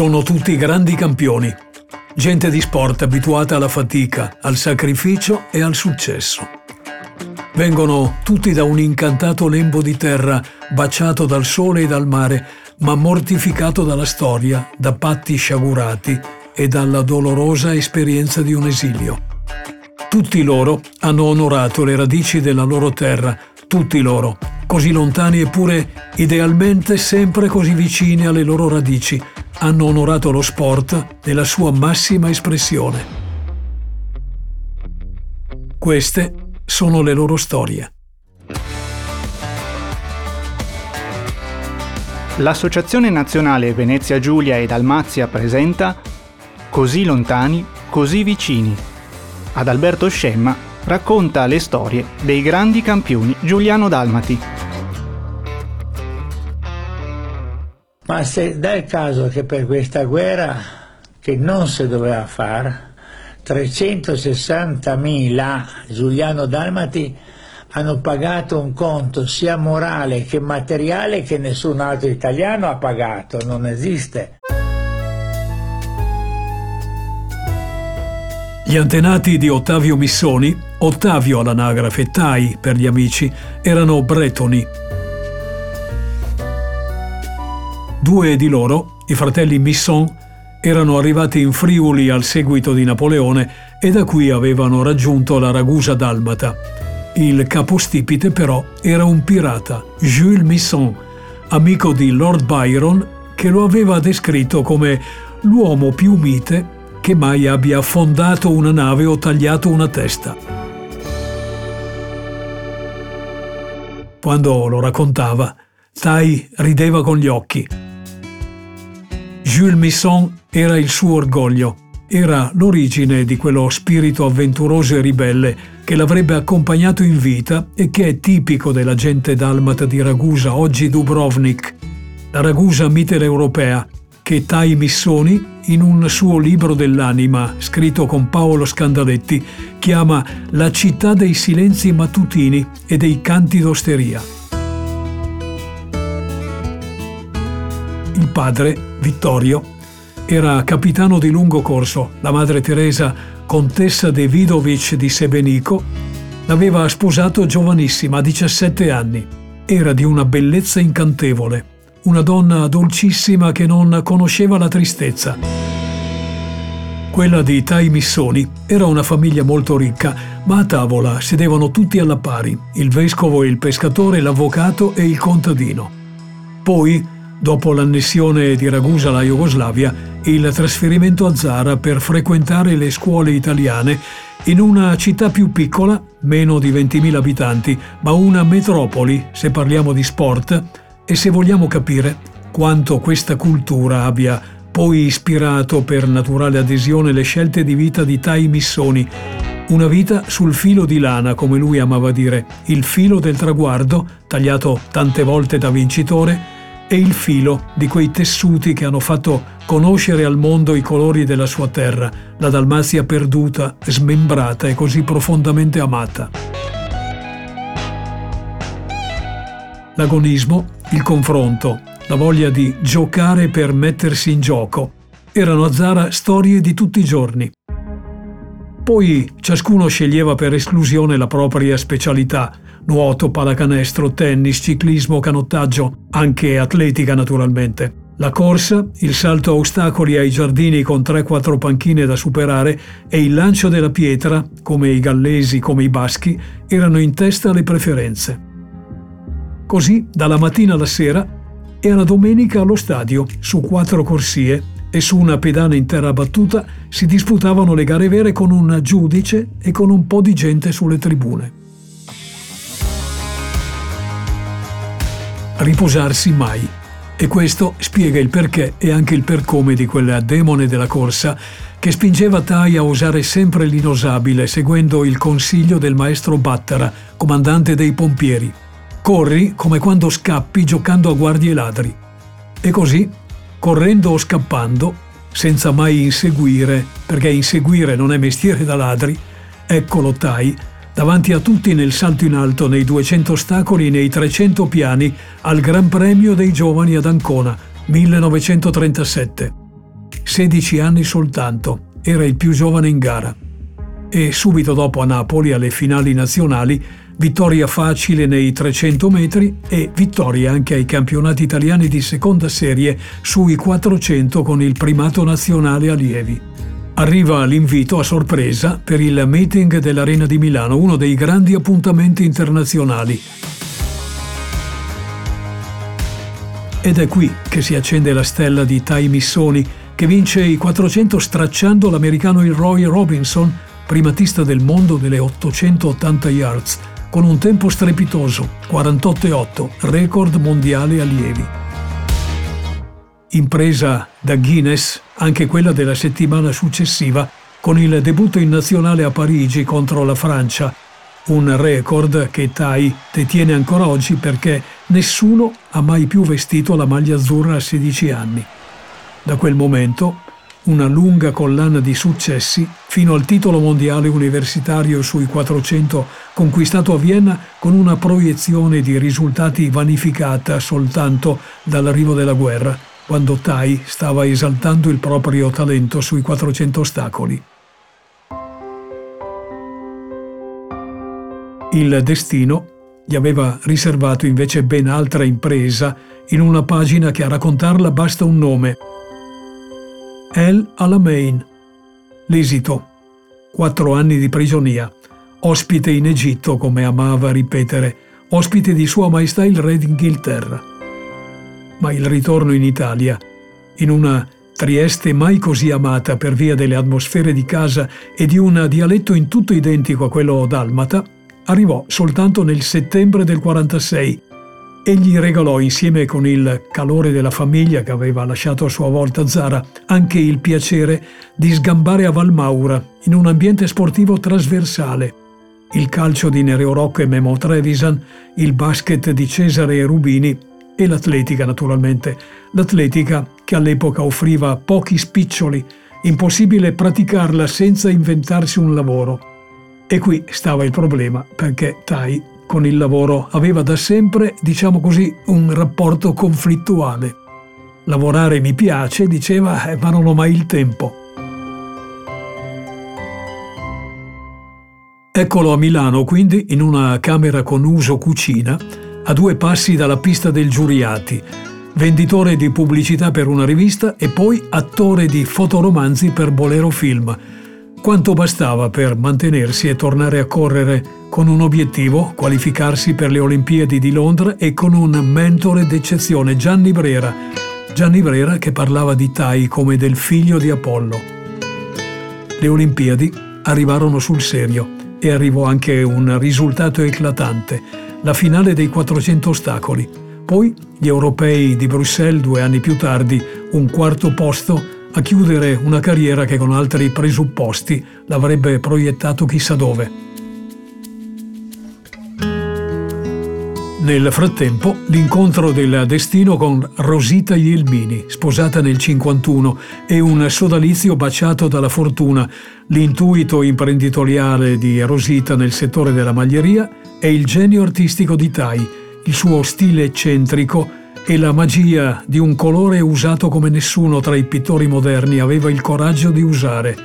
Sono tutti grandi campioni, gente di sport abituata alla fatica, al sacrificio e al successo. Vengono tutti da un incantato lembo di terra, baciato dal sole e dal mare, ma mortificato dalla storia, da patti sciagurati e dalla dolorosa esperienza di un esilio. Tutti loro hanno onorato le radici della loro terra, tutti loro, così lontani eppure idealmente sempre così vicini alle loro radici, hanno onorato lo sport nella sua massima espressione. Queste sono le loro storie. L'Associazione Nazionale Venezia Giulia e Dalmazia presenta Così lontani, così vicini. Ad Alberto Scemma racconta le storie dei grandi campioni giuliano-dalmati. Ma se dà il caso che per questa guerra, che non si doveva fare, 360.000 giuliano-dalmati hanno pagato un conto sia morale che materiale che nessun altro italiano ha pagato, non esiste. Gli antenati di Ottavio Missoni, Ottavio all'anagrafe Tai per gli amici, erano bretoni. Due di loro, i fratelli Misson, erano arrivati in Friuli al seguito di Napoleone e da qui avevano raggiunto la Ragusa dalmata. Il capostipite però era un pirata, Jules Misson, amico di Lord Byron, che lo aveva descritto come l'uomo più mite che mai abbia affondato una nave o tagliato una testa. Quando lo raccontava, Tai rideva con gli occhi Jules Misson era il suo orgoglio, era l'origine di quello spirito avventuroso e ribelle che l'avrebbe accompagnato in vita e che è tipico della gente dalmata di Ragusa, oggi Dubrovnik, la Ragusa mitteleuropea, che Tai Missoni, in un suo libro dell'anima, scritto con Paolo Scandaletti, chiama La città dei silenzi mattutini e dei canti d'osteria. Il padre, Vittorio, era capitano di lungo corso. La madre Teresa, contessa De Vidovic di Sebenico, l'aveva sposato giovanissima, a 17 anni. Era di una bellezza incantevole, una donna dolcissima che non conosceva la tristezza. Quella di Tai Missoni era una famiglia molto ricca, ma a tavola sedevano tutti alla pari, il vescovo, il pescatore, l'avvocato e il contadino. Poi Dopo l'annessione di Ragusa alla Jugoslavia, il trasferimento a Zara per frequentare le scuole italiane in una città più piccola, meno di 20.000 abitanti, ma una metropoli se parliamo di sport e se vogliamo capire quanto questa cultura abbia poi ispirato per naturale adesione le scelte di vita di Tai Missoni, una vita sul filo di lana, come lui amava dire, il filo del traguardo, tagliato tante volte da vincitore, e il filo di quei tessuti che hanno fatto conoscere al mondo i colori della sua terra, la Dalmazia perduta, smembrata e così profondamente amata. L'agonismo, il confronto, la voglia di giocare per mettersi in gioco, erano a Zara storie di tutti i giorni. Poi ciascuno sceglieva per esclusione la propria specialità, nuoto, pallacanestro, tennis, ciclismo, canottaggio, anche atletica naturalmente. La corsa, il salto a ostacoli ai giardini con 3-4 panchine da superare e il lancio della pietra, come i gallesi, come i baschi, erano in testa alle preferenze. Così, dalla mattina alla sera, era domenica allo stadio, su quattro corsie e su una pedana in terra battuta si disputavano le gare vere con un giudice e con un po' di gente sulle tribune. riposarsi mai. E questo spiega il perché e anche il per come di quella demone della corsa che spingeva Tai a usare sempre l'inosabile seguendo il consiglio del maestro Battara, comandante dei pompieri. Corri come quando scappi giocando a guardie ladri. E così, correndo o scappando, senza mai inseguire, perché inseguire non è mestiere da ladri, eccolo Tai davanti a tutti nel salto in alto nei 200 ostacoli nei 300 piani al Gran Premio dei Giovani ad Ancona, 1937. 16 anni soltanto, era il più giovane in gara. E subito dopo a Napoli, alle finali nazionali, vittoria facile nei 300 metri e vittoria anche ai campionati italiani di seconda serie sui 400 con il primato nazionale allievi. Arriva l'invito a sorpresa per il meeting dell'Arena di Milano, uno dei grandi appuntamenti internazionali. Ed è qui che si accende la stella di Tai Missoni, che vince i 400 stracciando l'americano il Roy Robinson, primatista del mondo delle 880 yards, con un tempo strepitoso, 48,8, record mondiale allievi. Impresa da Guinness, anche quella della settimana successiva, con il debutto in nazionale a Parigi contro la Francia, un record che Tai detiene ancora oggi perché nessuno ha mai più vestito la maglia azzurra a 16 anni. Da quel momento una lunga collana di successi fino al titolo mondiale universitario sui 400 conquistato a Vienna con una proiezione di risultati vanificata soltanto dall'arrivo della guerra, quando Tai stava esaltando il proprio talento sui 400 ostacoli. Il destino gli aveva riservato invece ben altra impresa in una pagina che a raccontarla basta un nome – El Alamein. L'esito. Quattro anni di prigionia. Ospite in Egitto, come amava ripetere, ospite di Sua Maestà il Re d'Inghilterra. Ma il ritorno in Italia, in una Trieste mai così amata per via delle atmosfere di casa e di un dialetto in tutto identico a quello dalmata, arrivò soltanto nel settembre del 46 e gli regalò insieme con il calore della famiglia che aveva lasciato a sua volta Zara anche il piacere di sgambare a Valmaura in un ambiente sportivo trasversale. Il calcio di Nereo Rocco e Memo Trevisan, il basket di Cesare e Rubini e l'atletica naturalmente. L'atletica che all'epoca offriva pochi spiccioli, impossibile praticarla senza inventarsi un lavoro. E qui stava il problema perché Tai con il lavoro aveva da sempre, diciamo così, un rapporto conflittuale. Lavorare mi piace, diceva, eh, ma non ho mai il tempo. Eccolo a Milano, quindi, in una camera con uso cucina, a due passi dalla pista del Giuriati, venditore di pubblicità per una rivista e poi attore di fotoromanzi per Bolero Film. Quanto bastava per mantenersi e tornare a correre con un obiettivo, qualificarsi per le Olimpiadi di Londra e con un mentore d'eccezione, Gianni Brera. Gianni Brera che parlava di Tai come del figlio di Apollo. Le Olimpiadi arrivarono sul serio e arrivò anche un risultato eclatante, la finale dei 400 ostacoli. Poi gli europei di Bruxelles due anni più tardi, un quarto posto a chiudere una carriera che con altri presupposti l'avrebbe proiettato chissà dove. Nel frattempo, l'incontro del destino con Rosita Ielmini, sposata nel 51, e un sodalizio baciato dalla fortuna, l'intuito imprenditoriale di Rosita nel settore della maglieria e il genio artistico di Tai, il suo stile eccentrico e la magia di un colore usato come nessuno tra i pittori moderni aveva il coraggio di usare.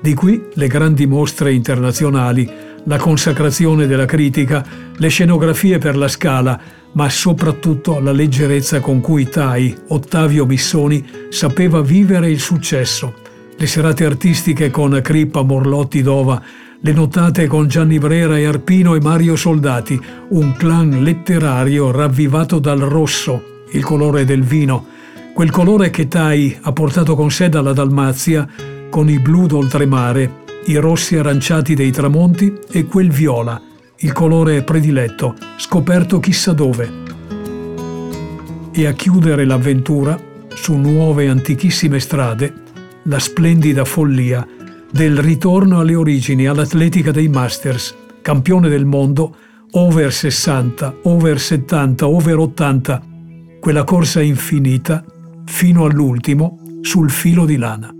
Di qui le grandi mostre internazionali la consacrazione della critica, le scenografie per la scala, ma soprattutto la leggerezza con cui Tai, Ottavio Missoni, sapeva vivere il successo. Le serate artistiche con Crippa, Morlotti, Dova, le notate con Gianni Brera e Arpino e Mario Soldati, un clan letterario ravvivato dal rosso, il colore del vino, quel colore che Tai ha portato con sé dalla Dalmazia con i blu d'oltremare i rossi aranciati dei tramonti e quel viola, il colore prediletto, scoperto chissà dove. E a chiudere l'avventura, su nuove antichissime strade, la splendida follia del ritorno alle origini all'atletica dei Masters, campione del mondo, over 60, over 70, over 80, quella corsa infinita fino all'ultimo sul filo di lana.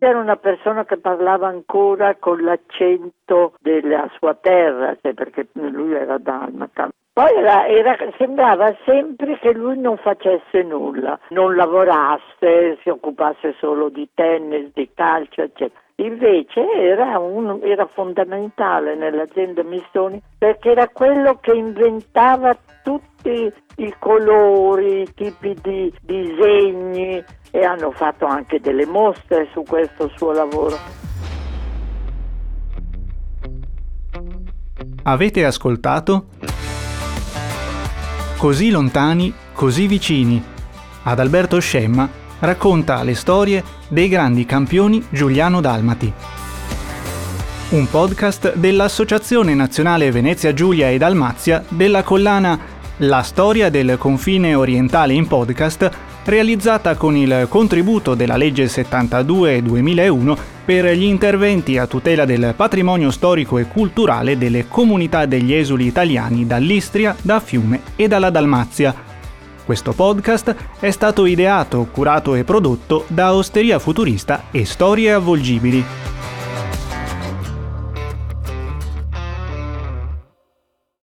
Era una persona che parlava ancora con l'accento della sua terra, cioè perché lui era dalmata. Poi era, era, sembrava sempre che lui non facesse nulla, non lavorasse, si occupasse solo di tennis, di calcio, eccetera. Invece era, un, era fondamentale nell'azienda Missoni perché era quello che inventava tutti i colori, i tipi di disegni e hanno fatto anche delle mostre su questo suo lavoro. Avete ascoltato? Così lontani, così vicini. Ad Alberto Scemma racconta le storie dei grandi campioni Giuliano-Dalmati. Un podcast dell'Associazione Nazionale Venezia Giulia e Dalmazia della collana La storia del confine orientale in podcast realizzata con il contributo della legge 72-2001 per gli interventi a tutela del patrimonio storico e culturale delle comunità degli esuli italiani dall'Istria, da Fiume e dalla Dalmazia. Questo podcast è stato ideato, curato e prodotto da Osteria Futurista e Storie Avvolgibili.